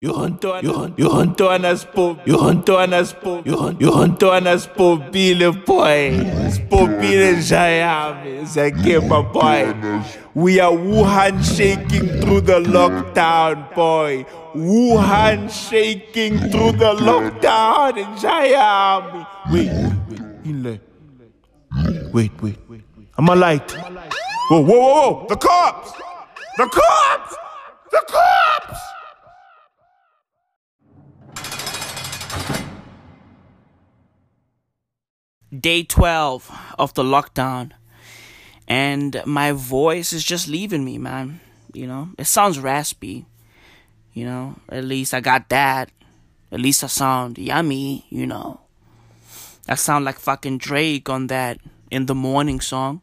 Yohantwana spop, Yohantwana spop, Yohantwana spopile boy, spopile jayami, zakema boy. We are Wuhan shaking through the lockdown, boy. Wuhan shaking through the lockdown in Jayami. Wait, wait. Wait, wait, wait. I'm a light. Whoa, whoa, whoa, whoa! The cops! The cops! The cops! Day 12 of the lockdown. And my voice is just leaving me man. You know it sounds raspy. You know at least i got that. At least i sound yummy you know. I sound like fucking drake on that in the morning song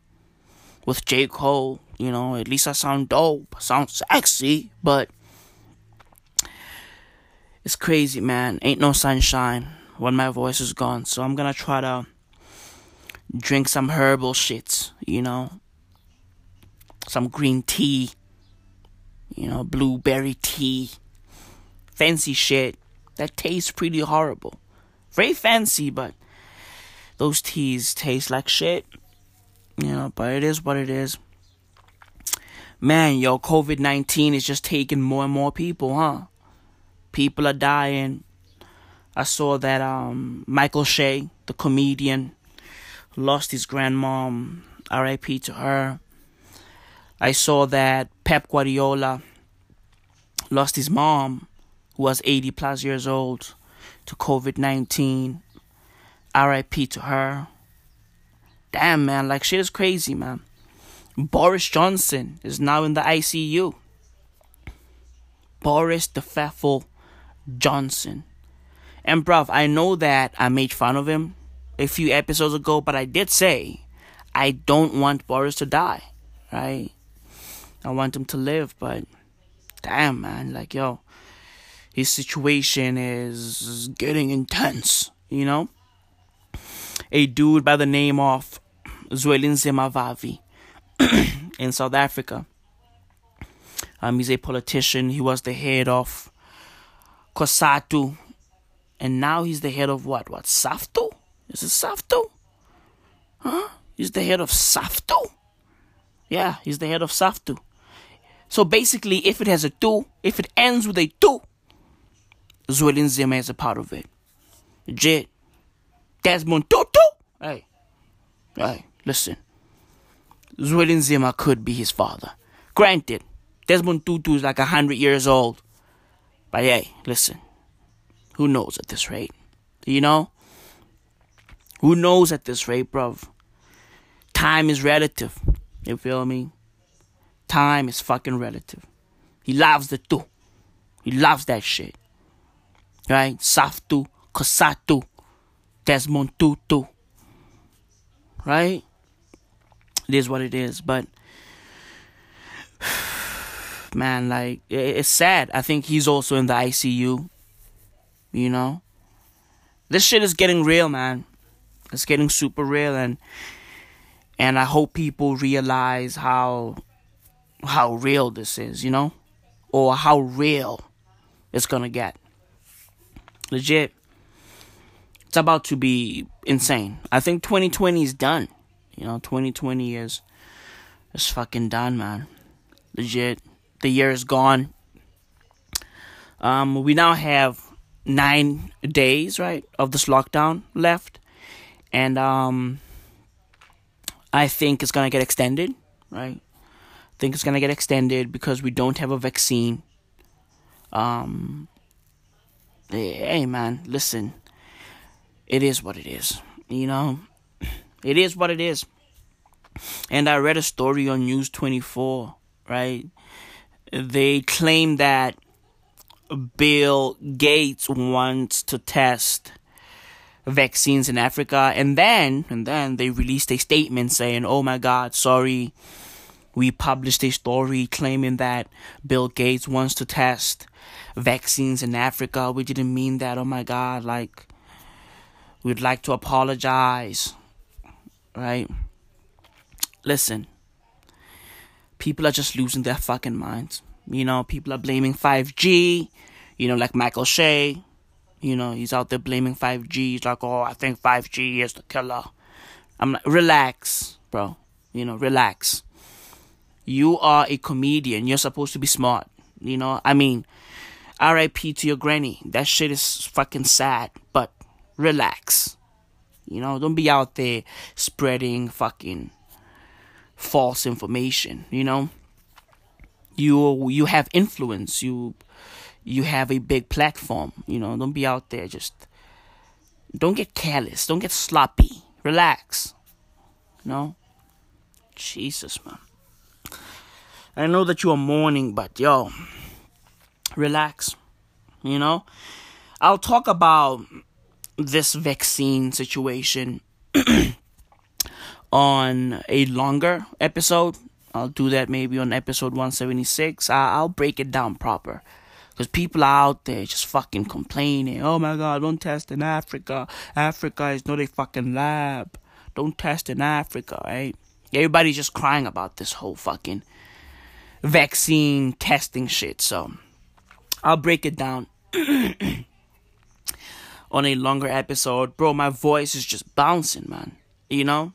with j. Cole you know. At least i sound dope. I sound sexy but it's crazy man. Ain't no sunshine when my voice is gone. So i'm gonna try to drink some herbal shits, you know, some green tea, you know, blueberry tea, fancy shit that tastes pretty horrible. Very fancy, but those teas taste like shit, you know, but it is what it is. Man, yo, COVID 19 is just taking more and more people, huh? People are dying. I saw that um, Michael Che, the comedian, lost his grandmom. RIP to her. I saw that Pep Guardiola lost his mom, who was 80 plus years old, to COVID 19. RIP to her. Damn, man, like shit is crazy, man. Boris Johnson is now in the ICU. Boris the Faithful Johnson. And, bruv, I know that I made fun of him a few episodes ago, but I did say I don't want Boris to die, right? I want him to live, but damn, man, like, yo, his situation is getting intense, you know? A dude by the name of Zwelinzima Vavi in South Africa. Um, he's a politician. He was the head of COSATU, and now he's the head of what? What? SAFTU? Is it SAFTU? Huh? He's the head of SAFTU? Yeah, he's the head of SAFTU. So basically, if it has a two, if it ends with a two, Zwelinzima is a part of it. Legit. Desmond Tutu? Hey. Hey, listen. Zwelinzima could be his father. Granted, Desmond Tutu is like a hundred years old. But hey, listen. Who knows at this rate? Do you know? Who knows at this rate, bruv? Time is relative. You feel me? Time is fucking relative. He loves the two. He loves that shit. Right? Saftu, COSATU, Desmond Tutu. Right? It is what it is, but man, like it's sad. I think he's also in the ICU. You know? This shit is getting real, man. It's getting super real and and I hope people realize how how real this is, you know? Or how real it's gonna get. Legit. It's about to be insane. I think 2020 is done. You know, 2020 is is fucking done, man. Legit. The year is gone. Um, we now have nine days, right, of this lockdown left and um, I think it's gonna get extended, right? I think it's gonna get extended because we don't have a vaccine. Um, hey man, listen, it is what it is, you know, it is what it is. And I read a story on News 24, right? They claim that Bill Gates wants to test vaccines in Africa. And then, and then they released a statement saying, oh my God, sorry. We published a story claiming that Bill Gates wants to test vaccines in Africa. We didn't mean that. Oh my God. Like, we'd like to apologize. Right? Listen. People are just losing their fucking minds. You know, people are blaming 5G. You know, like Michael Che. You know, he's out there blaming 5G. He's like, oh, I think 5G is the killer. I'm like, relax, bro. You know, relax. You are a comedian. You're supposed to be smart. You know, I mean, RIP to your granny. That shit is fucking sad, but relax. You know, don't be out there spreading fucking false information, you know? You you have influence. You you have a big platform, you know? Don't be out there just don't get careless. Don't get sloppy. Relax. Know? Jesus, man. I know that you are mourning, but yo, relax. You know? I'll talk about this vaccine situation on a longer episode. I'll do that maybe on episode 176. I- will break it down proper. Because people are out there just fucking complaining. Oh my god, don't test in Africa. Africa is not a fucking lab. Don't test in Africa, right? Everybody's just crying about this whole fucking vaccine testing shit. So I'll break it down on a longer episode. Bro, my voice is just bouncing, man. You know?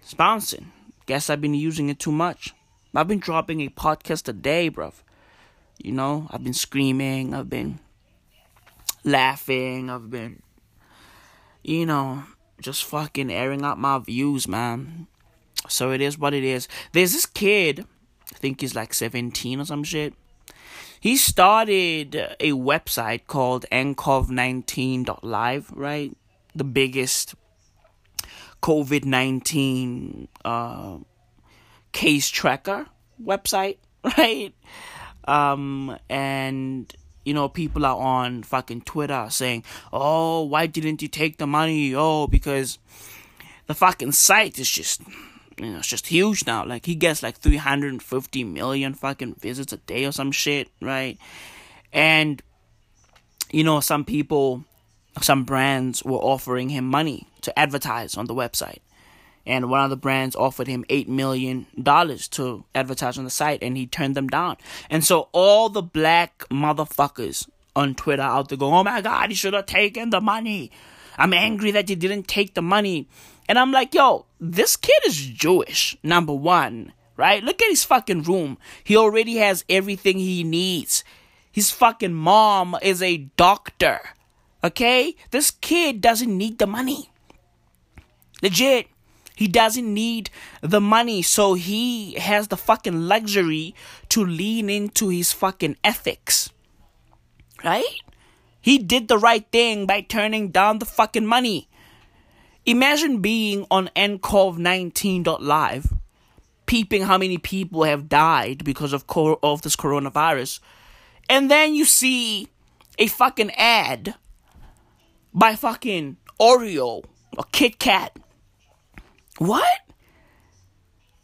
It's bouncing. Guess I've been using it too much. I've been dropping a podcast a day, bro. You know, I've been screaming, I've been laughing, I've been, you know, just fucking airing out my views, man. So it is what it is. There's this kid, I think he's like 17 or some shit. He started a website called ncov19.live, right? The biggest COVID 19 uh, case tracker website, right? Um, and you know, people are on fucking Twitter saying, "Oh, why didn't you take the money? Oh, because the fucking site is just you know, it's just huge now. Like he gets like 350 million fucking visits a day or some shit, right? And you know, some people, some brands were offering him money to advertise on the website. And one of the brands offered him $8 million to advertise on the site, and he turned them down. And so all the black motherfuckers on Twitter out there go, oh my God, he should have taken the money. I'm angry that he didn't take the money. And I'm like, yo, this kid is Jewish, number one, right? Look at his fucking room. He already has everything he needs. His fucking mom is a doctor, okay? This kid doesn't need the money. Legit. He doesn't need the money, so he has the fucking luxury to lean into his fucking ethics. Right? He did the right thing by turning down the fucking money. Imagine being on ncov19.live, peeping how many people have died because of cor- of this coronavirus, and then you see a fucking ad by fucking Oreo or Kit Kat. What?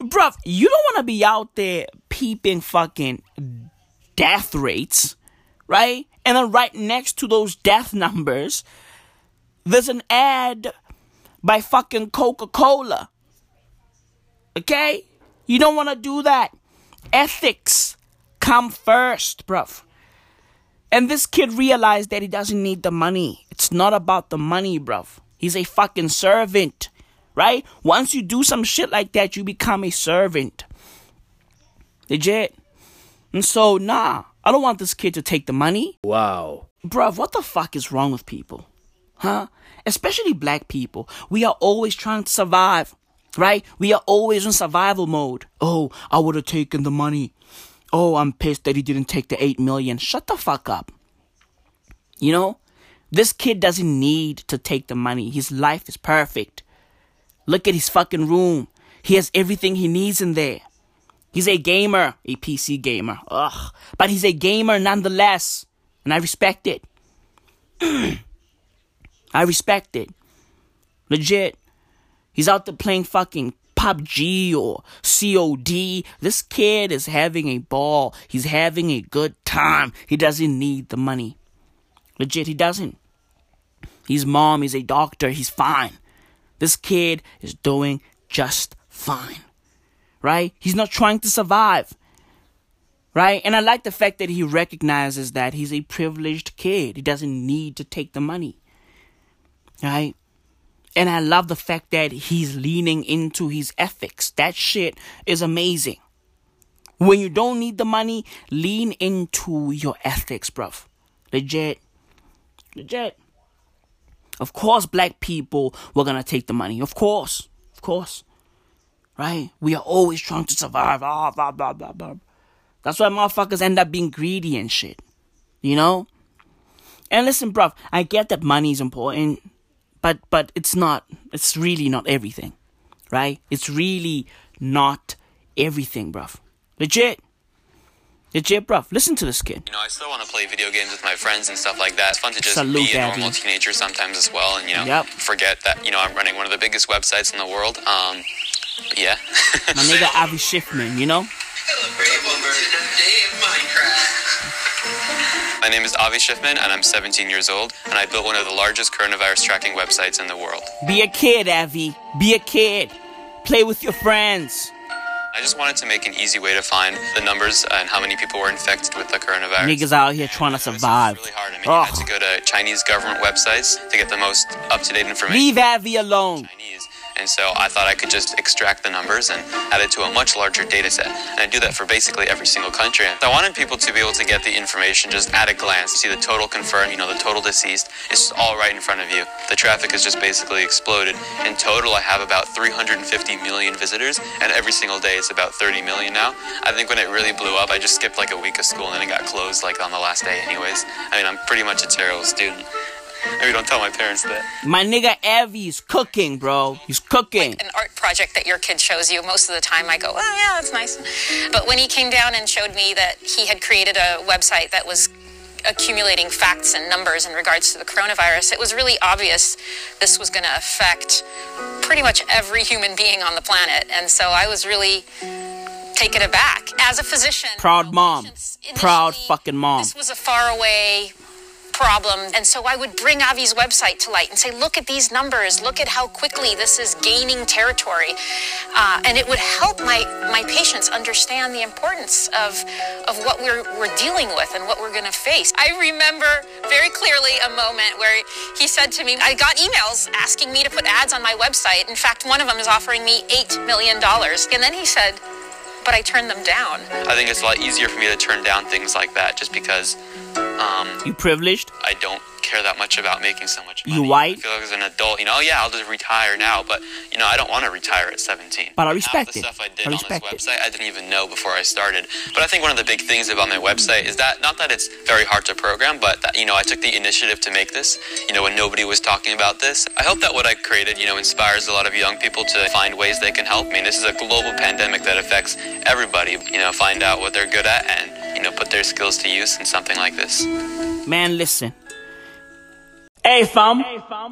Bruv, you don't want to be out there peeping fucking death rates, right? And then right next to those death numbers, there's an ad by fucking Coca Cola. Okay? You don't want to do that. Ethics come first, bruv. And this kid realized that he doesn't need the money. It's not about the money, bruv. He's a fucking servant, right? Once you do some shit like that, you become a servant. Legit. And so, nah, I don't want this kid to take the money. Wow. Bruv, what the fuck is wrong with people? Huh? especially black people, we are always trying to survive, right? We are always in survival mode. Oh, I would have taken the money. Oh, I'm pissed that he didn't take the 8 million. Shut the fuck up. You know, this kid doesn't need to take the money. His life is perfect. Look at his fucking room. He has everything he needs in there. He's a gamer, a PC gamer. Ugh. But he's a gamer nonetheless. And I respect it. I respect it. Legit. He's out there playing fucking PUBG or COD. This kid is having a ball. He's having a good time. He doesn't need the money. Legit, he doesn't. His mom is a doctor. He's fine. This kid is doing just fine. Right? He's not trying to survive. Right? And I like the fact that he recognizes that he's a privileged kid. He doesn't need to take the money. Right? And I love the fact that he's leaning into his ethics. That shit is amazing. When you don't need the money, lean into your ethics, bruv. Legit. Legit. Of course, black people were gonna take the money. Of course. Of course. Right? We are always trying to survive. Ah, blah, blah, blah, blah. That's why motherfuckers end up being greedy and shit. You know? And listen, bruv, I get that money is important, but but it's not. It's really not everything, right? It's really not everything, bruv. Legit. Legit, bruv. Listen to this kid. You know, I still want to play video games with my friends and stuff like that. It's fun to just be a normal teenager sometimes as well, and you know, Yep. forget that you know I'm running one of the biggest websites in the world. Um, yeah. My nigga Avi Schiffman, you know? My name is Avi Schiffman, and I'm 17 years old, and I built one of the largest coronavirus tracking websites in the world. Be a kid, Avi. Be a kid. Play with your friends. I just wanted to make an easy way to find the numbers and how many people were infected with the coronavirus. Niggas out here trying to survive. really hard. I mean, you had to go to Chinese government websites to get the most up-to-date information. Leave Avi alone. Chinese. And so I thought I could just extract the numbers and add it to a much larger data set. And I do that for basically every single country. I wanted people to be able to get the information just at a glance, see the total confirmed, you know, the total deceased. It's just all right in front of you. The traffic has just basically exploded. In total, I have about 350 million visitors, and every single day it's about 30 million now. I think when it really blew up, I just skipped like a week of school and then it got closed like on the last day anyways. I mean, I'm pretty much a terrible student. Maybe don't tell my parents that. My nigga Avi's cooking, bro. He's cooking. an art project that your kid shows you, most of the time I go, oh, yeah, that's nice. But when he came down and showed me that he had created a website that was accumulating facts and numbers in regards to the coronavirus, it was really obvious this was going to affect pretty much every human being on the planet. And so I was really taken aback. As a physician, Proud mom. Proud fucking mom. This was a faraway problem. And so I would bring Avi's website to light and say, look at these numbers, look at how quickly this is gaining territory. Uh, and it would help my, my patients understand the importance of, of what we're, we're dealing with and what we're going to face. I remember very clearly a moment where he said to me, I got emails asking me to put ads on my website. In fact, one of them is offering me $8 million. And then he said, but I turned them down. I think it's a lot easier for me to turn down things like that just because um, You privileged? I don't care that much about making so much money. You white? I feel like as an adult, you know, yeah, I'll just retire now, but you know, I don't want to retire at 17. But I Half respect the it. stuff I did I on respect it. this website, I didn't even know before I started. But I think one of the big things about my website is that not that it's very hard to program, but that you know, I took the initiative to make this. You know, when nobody was talking about this. I hope that what I created, you know, inspires a lot of young people to find ways they can help. I mean, this is a global pandemic that affects everybody. You know, find out what they're good at and you know, put their skills to use in something like this. Man, listen. Hey, fam.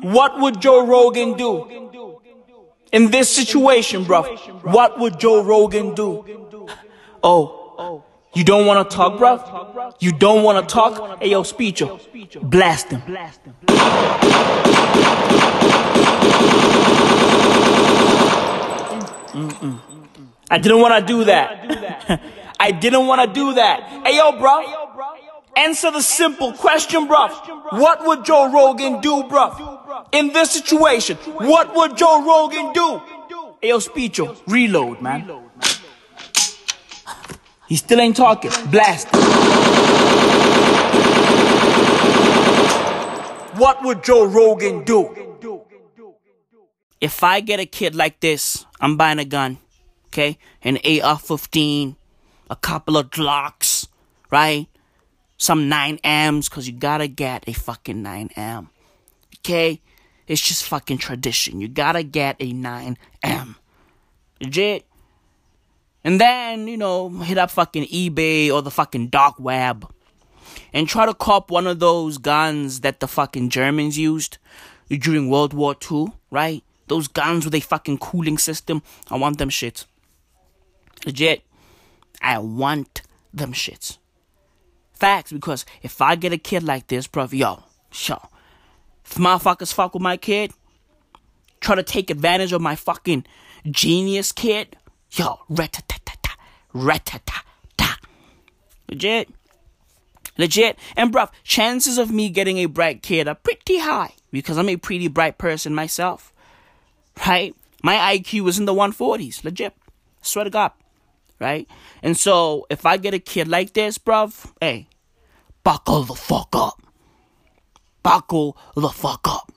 What would Joe Rogan do? In this situation, bro. What would Joe Rogan do? Oh. You don't want to talk, bro? You don't want to talk? Hey, yo, Speecho. Blast him. Mm-mm. I didn't want to do that. I didn't want to do that. Hey, yo, bro. Answer the simple question, bro. What would Joe Rogan do, bro? In this situation, what would Joe Rogan do? Hey, yo, Speecho, reload, man. He still ain't talking. Blast. What would Joe Rogan do? If I get a kid like this, I'm buying a gun, okay? An AR-15, a couple of Glocks, right? Some 9Ms, cause you gotta get a fucking 9M, okay? It's just fucking tradition. You gotta get a 9M. Legit. And then, you know, hit up fucking eBay or the fucking dark web and try to cop one of those guns that the fucking Germans used during World War II, right? Those guns with a fucking cooling system. I want them shits. Legit. I want them shits. Facts, because if I get a kid like this, bro, yo, yo, if motherfuckers fuck with my kid, try to take advantage of my fucking genius kid, yo, rat-ta-ta-ta-ta, rat-ta-ta-ta. Legit. Legit. And bruv, chances of me getting a bright kid are pretty high because I'm a pretty bright person myself. Right? My IQ is in the 140s. Legit. Swear to God. Right? And so if I get a kid like this, bruv, hey, buckle the fuck up. Buckle the fuck up.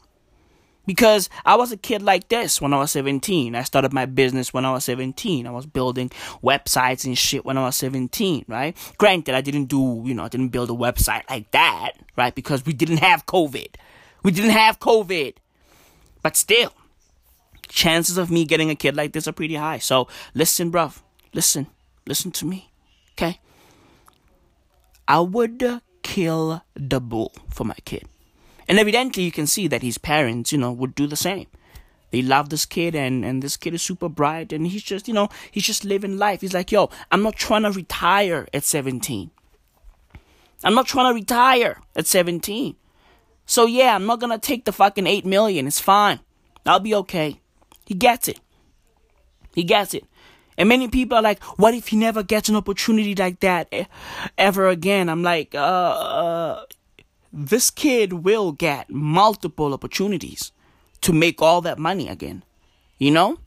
Because I was a kid like this when I was 17. I started my business when I was 17. I was building websites and shit when I was 17, right? Granted, I didn't do, you know, I didn't build a website like that, right? Because we didn't have COVID. We didn't have COVID. But still, chances of me getting a kid like this are pretty high. So listen, bruv. Listen. Listen to me. Okay? I would uh, kill the bull for my kid. And evidently, you can see that his parents, you know, would do the same. They love this kid, and, and this kid is super bright, and he's just, you know, he's just living life. He's like, yo, I'm not trying to retire at 17. I'm not trying to retire at 17. So yeah, I'm not gonna take the fucking 8 million. It's fine. I'll be okay. He gets it. He gets it. And many people are like, what if he never gets an opportunity like that ever again? I'm like, uh, uh this kid will get multiple opportunities to make all that money again. You know?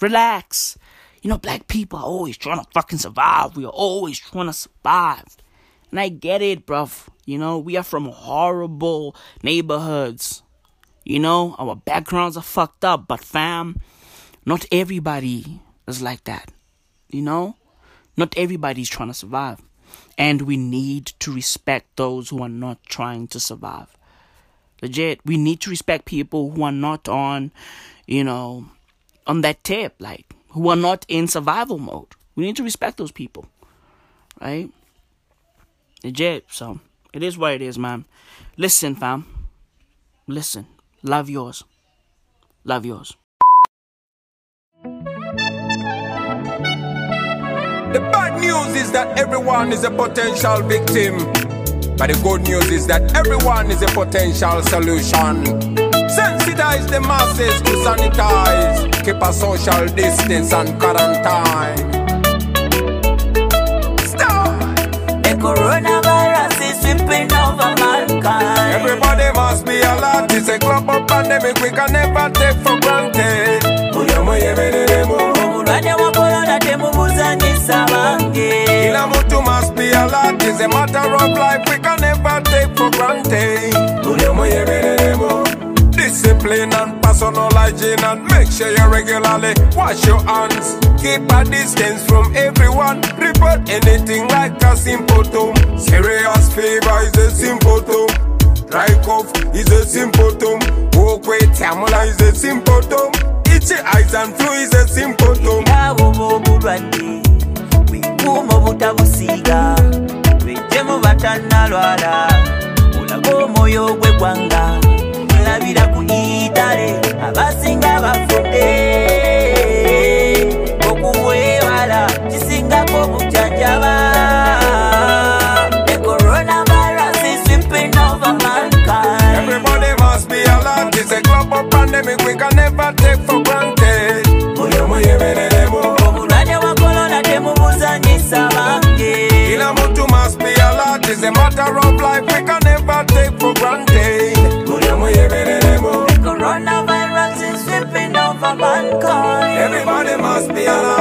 Relax. You know, black people are always trying to fucking survive. We are always trying to survive. And I get it, bruv. You know, we are from horrible neighborhoods. You know, our backgrounds are fucked up, but fam, not everybody is like that. You know? Not everybody's trying to survive. And we need to respect those who are not trying to survive. Legit, we need to respect people who are not on, you know, on that tip, like, who are not in survival mode. We need to respect those people, right? Legit, so it is what it is, man. Listen, fam. Listen. Love yours. Love yours. The bad news is that everyone is a potential victim. But the good news is that everyone is a potential solution. Sensitize the masses to sanitize, keep a social distance and quarantine. Stop! The coronavirus is sweeping over mankind. Everybody must be alert. It's a global pandemic we can never take for granted. Alert. It's a matter of life we can never take for granted. Discipline and personal hygiene and make sure you regularly wash your hands. Keep a distance from everyone. Report anything like a symptom. Serious fever is a symptom. Dry cough is a symptom. Walkway tamula is a symptom. Itchy eyes and flu is a symptom. Obutabusiiga lwejjemu batannalwala olaga omwoyo gwe gwanga olabira ku itale abasinga bafudde okubwewala kisingako obujjanjaba. Everybody must be alert. It's a global pandemic we can matter of life we can never take for granted. coronavirus is sweeping over mankind Everybody must be alert.